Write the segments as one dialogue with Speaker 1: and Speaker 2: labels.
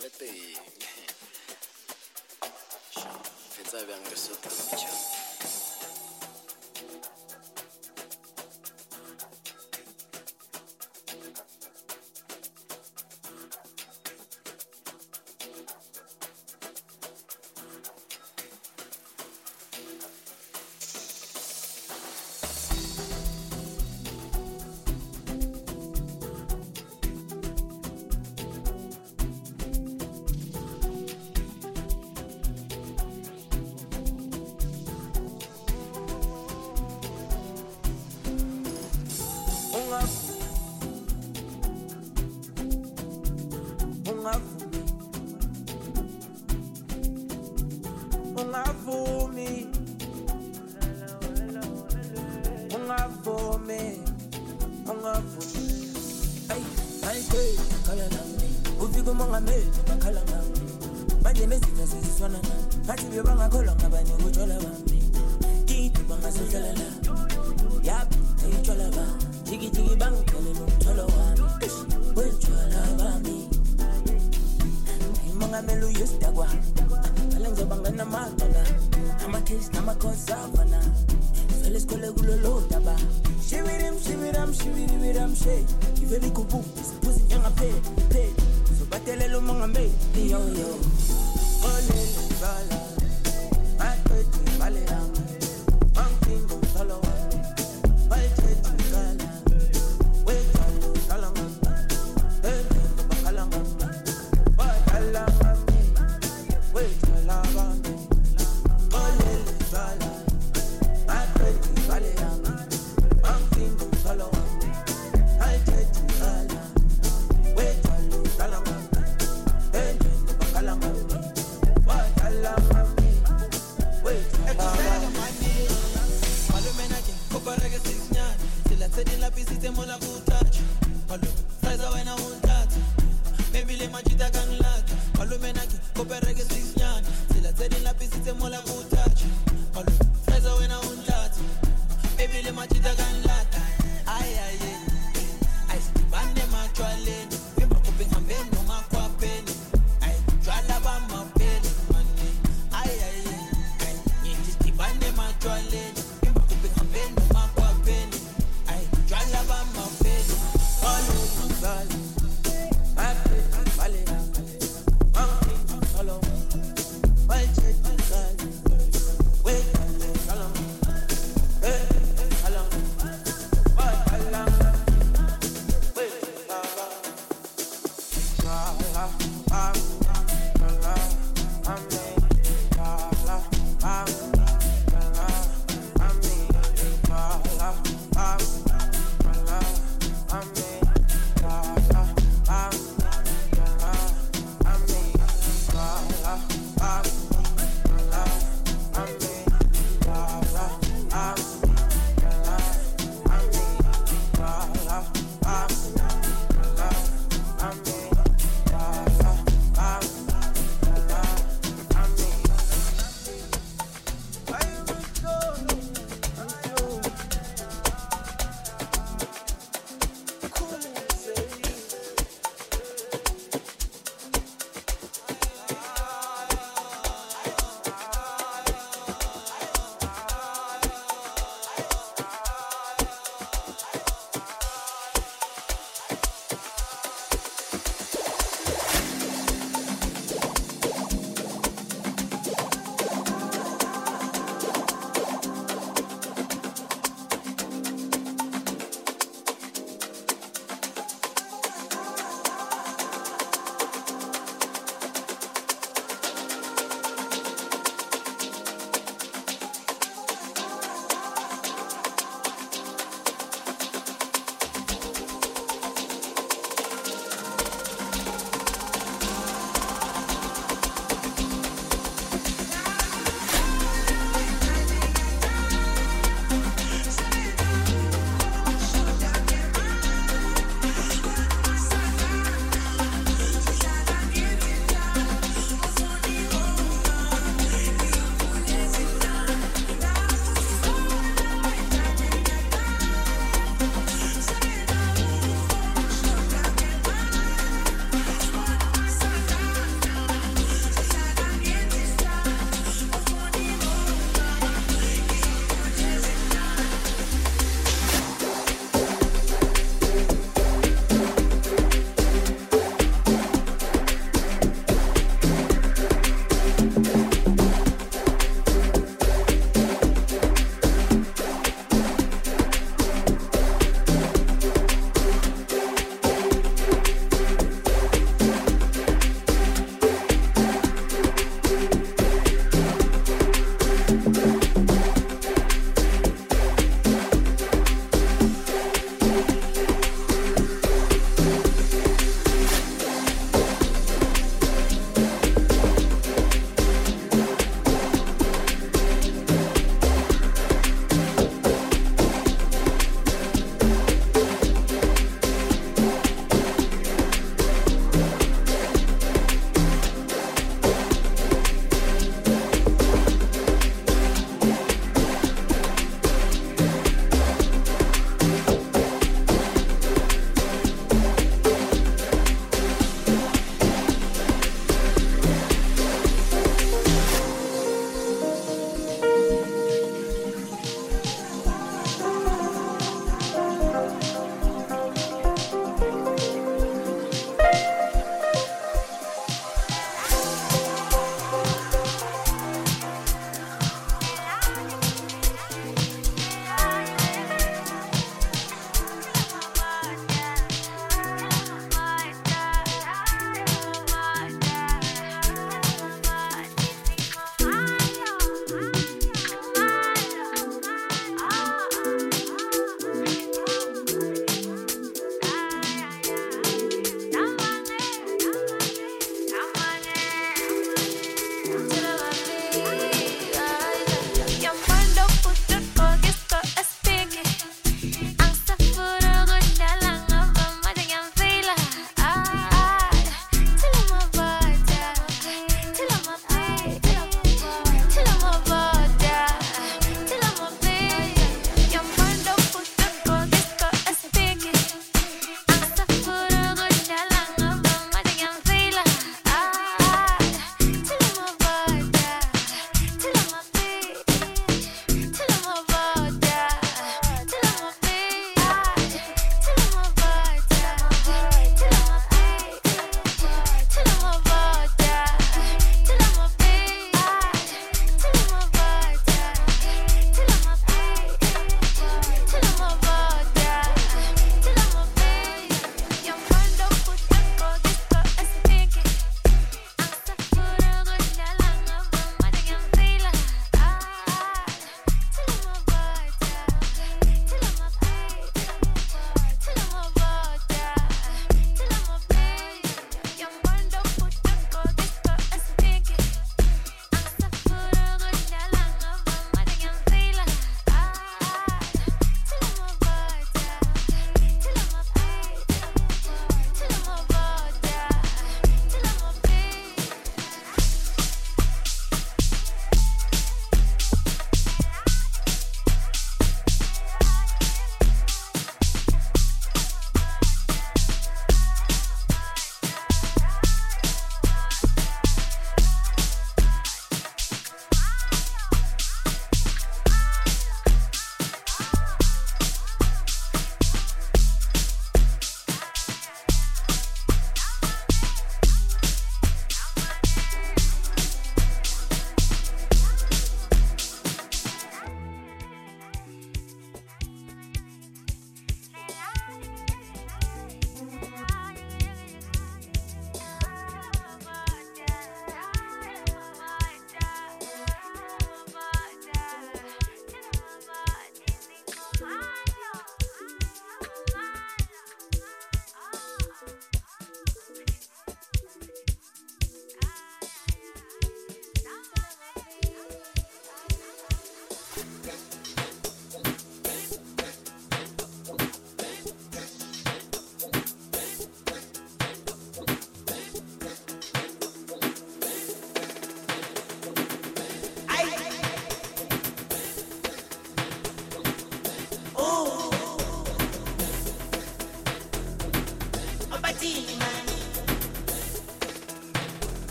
Speaker 1: 对对对，现在别跟我说这些。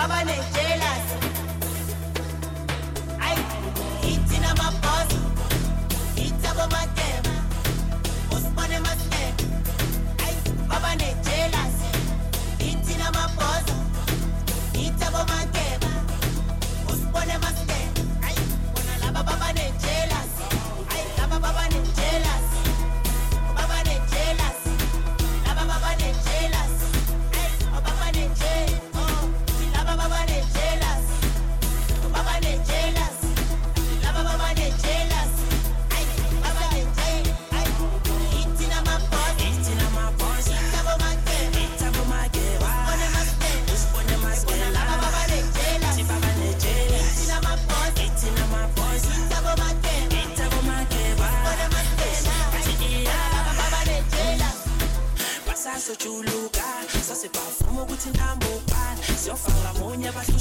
Speaker 2: baba ne-jailers ayi ithina mabhosi ithabomat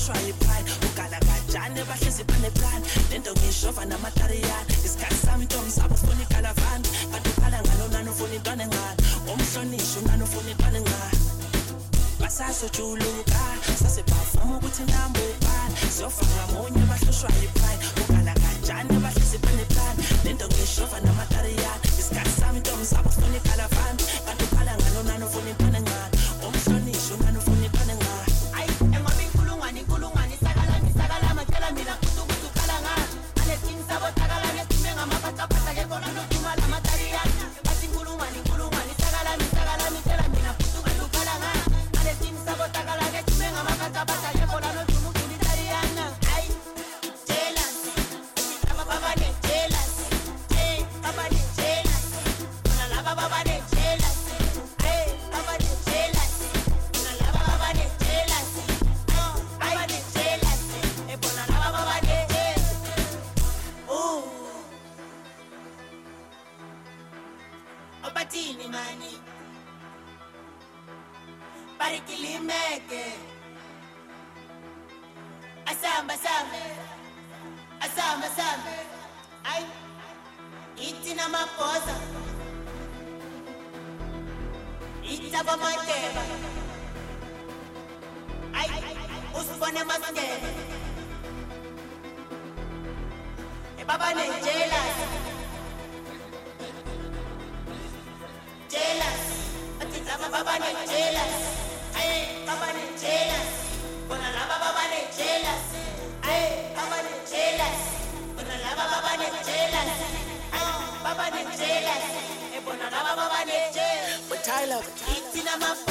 Speaker 3: bahlwani phani ugalagajane bahlezi phaneplani lento ngishova namatariyana isikhathi sami ntomi sabo ufuna igalavani kanti uqala ngalo nani ufuna intwana encane omhlonishi unani ufuna intwana encane basazojula
Speaker 2: opatini mani. Barikilimeke asamba samba asamba samba ai itina mapoza. Itaba mateba ai usibone e ebaba nejelasi jealous. But baba they jealous. Hey, baba they jealous. When a baba they jealous. Hey, baba they jealous. When a baba they jealous. Baba they jealous. Hey, when a baba they jealous.
Speaker 3: But
Speaker 2: I'm.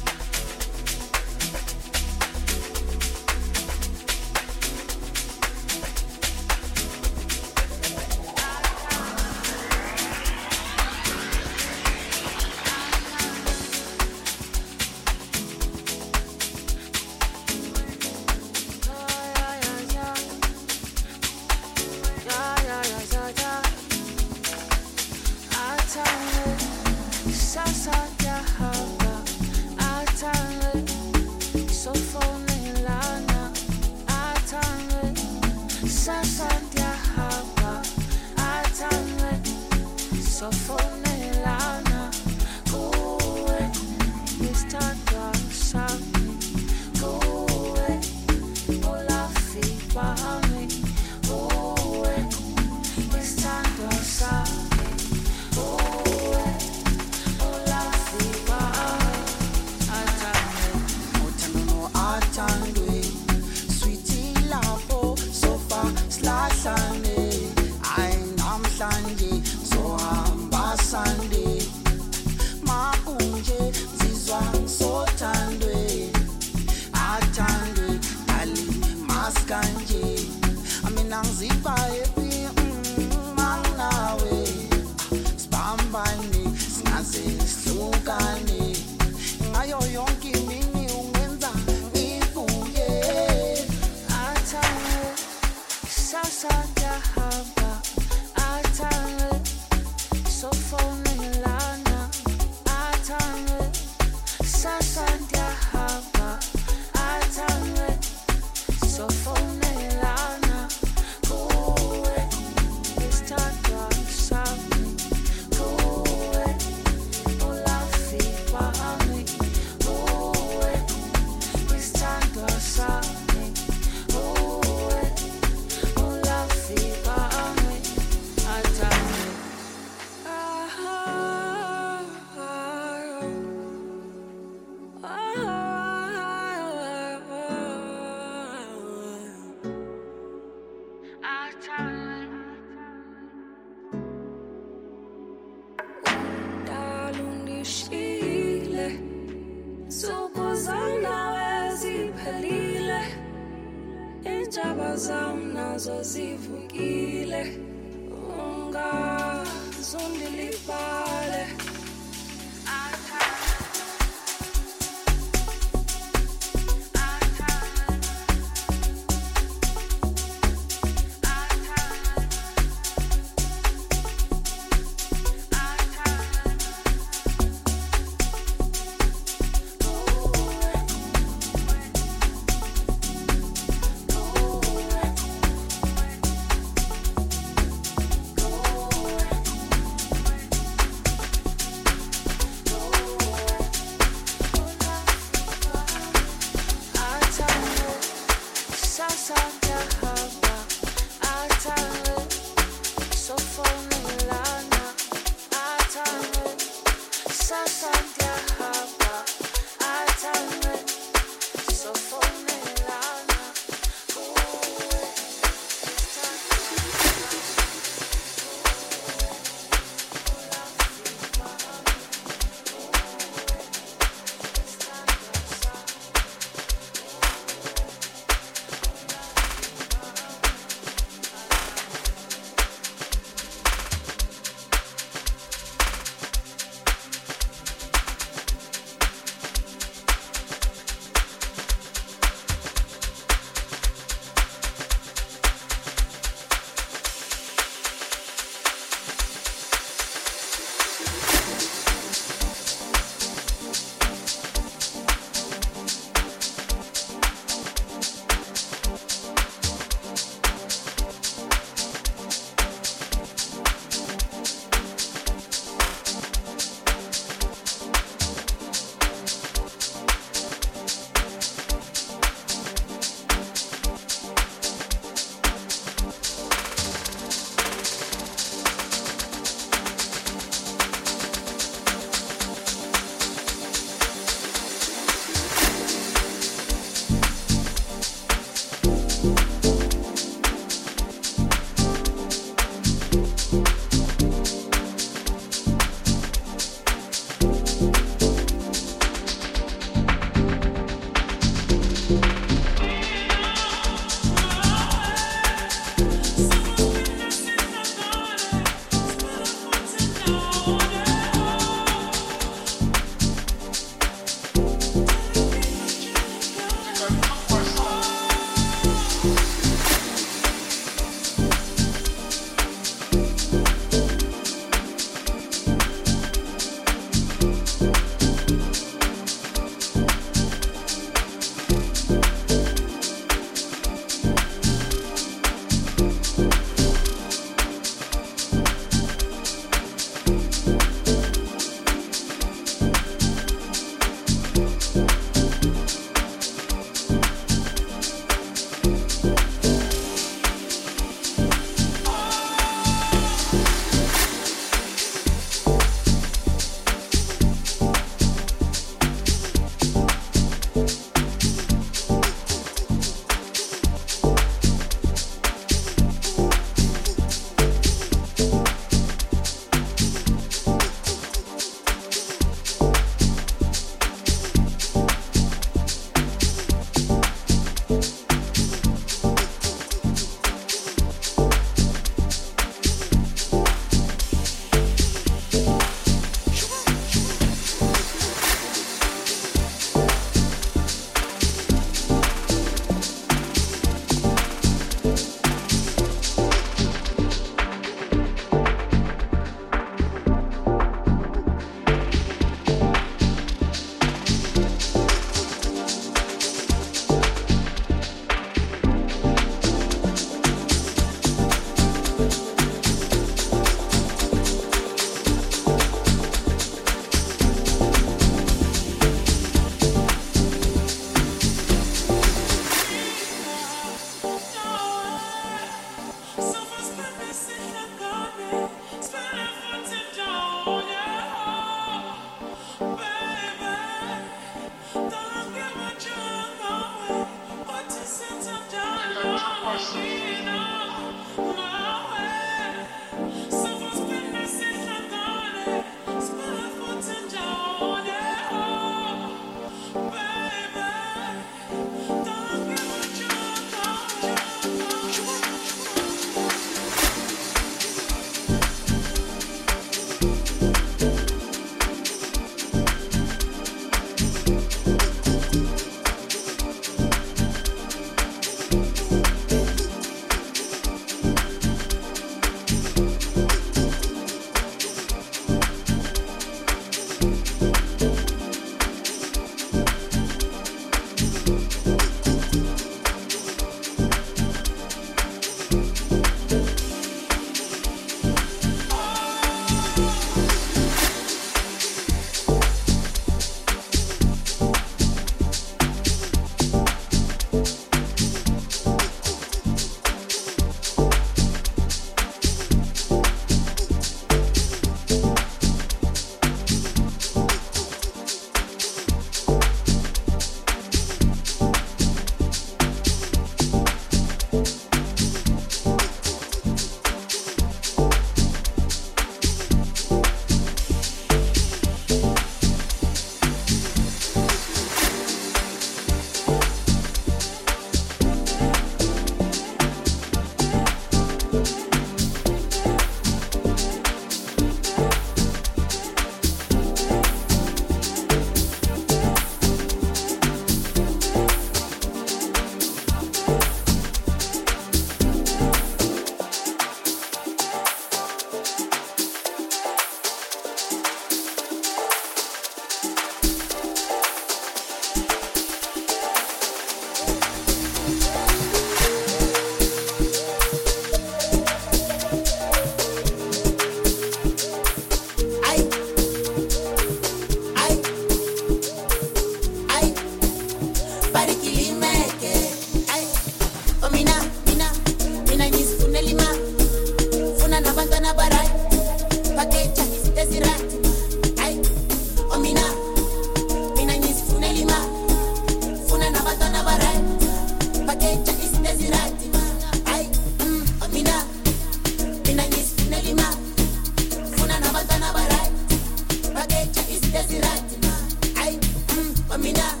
Speaker 2: Mina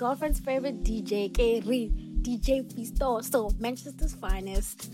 Speaker 4: girlfriend's favorite DJ, Keri, DJ Pisto, so Manchester's finest.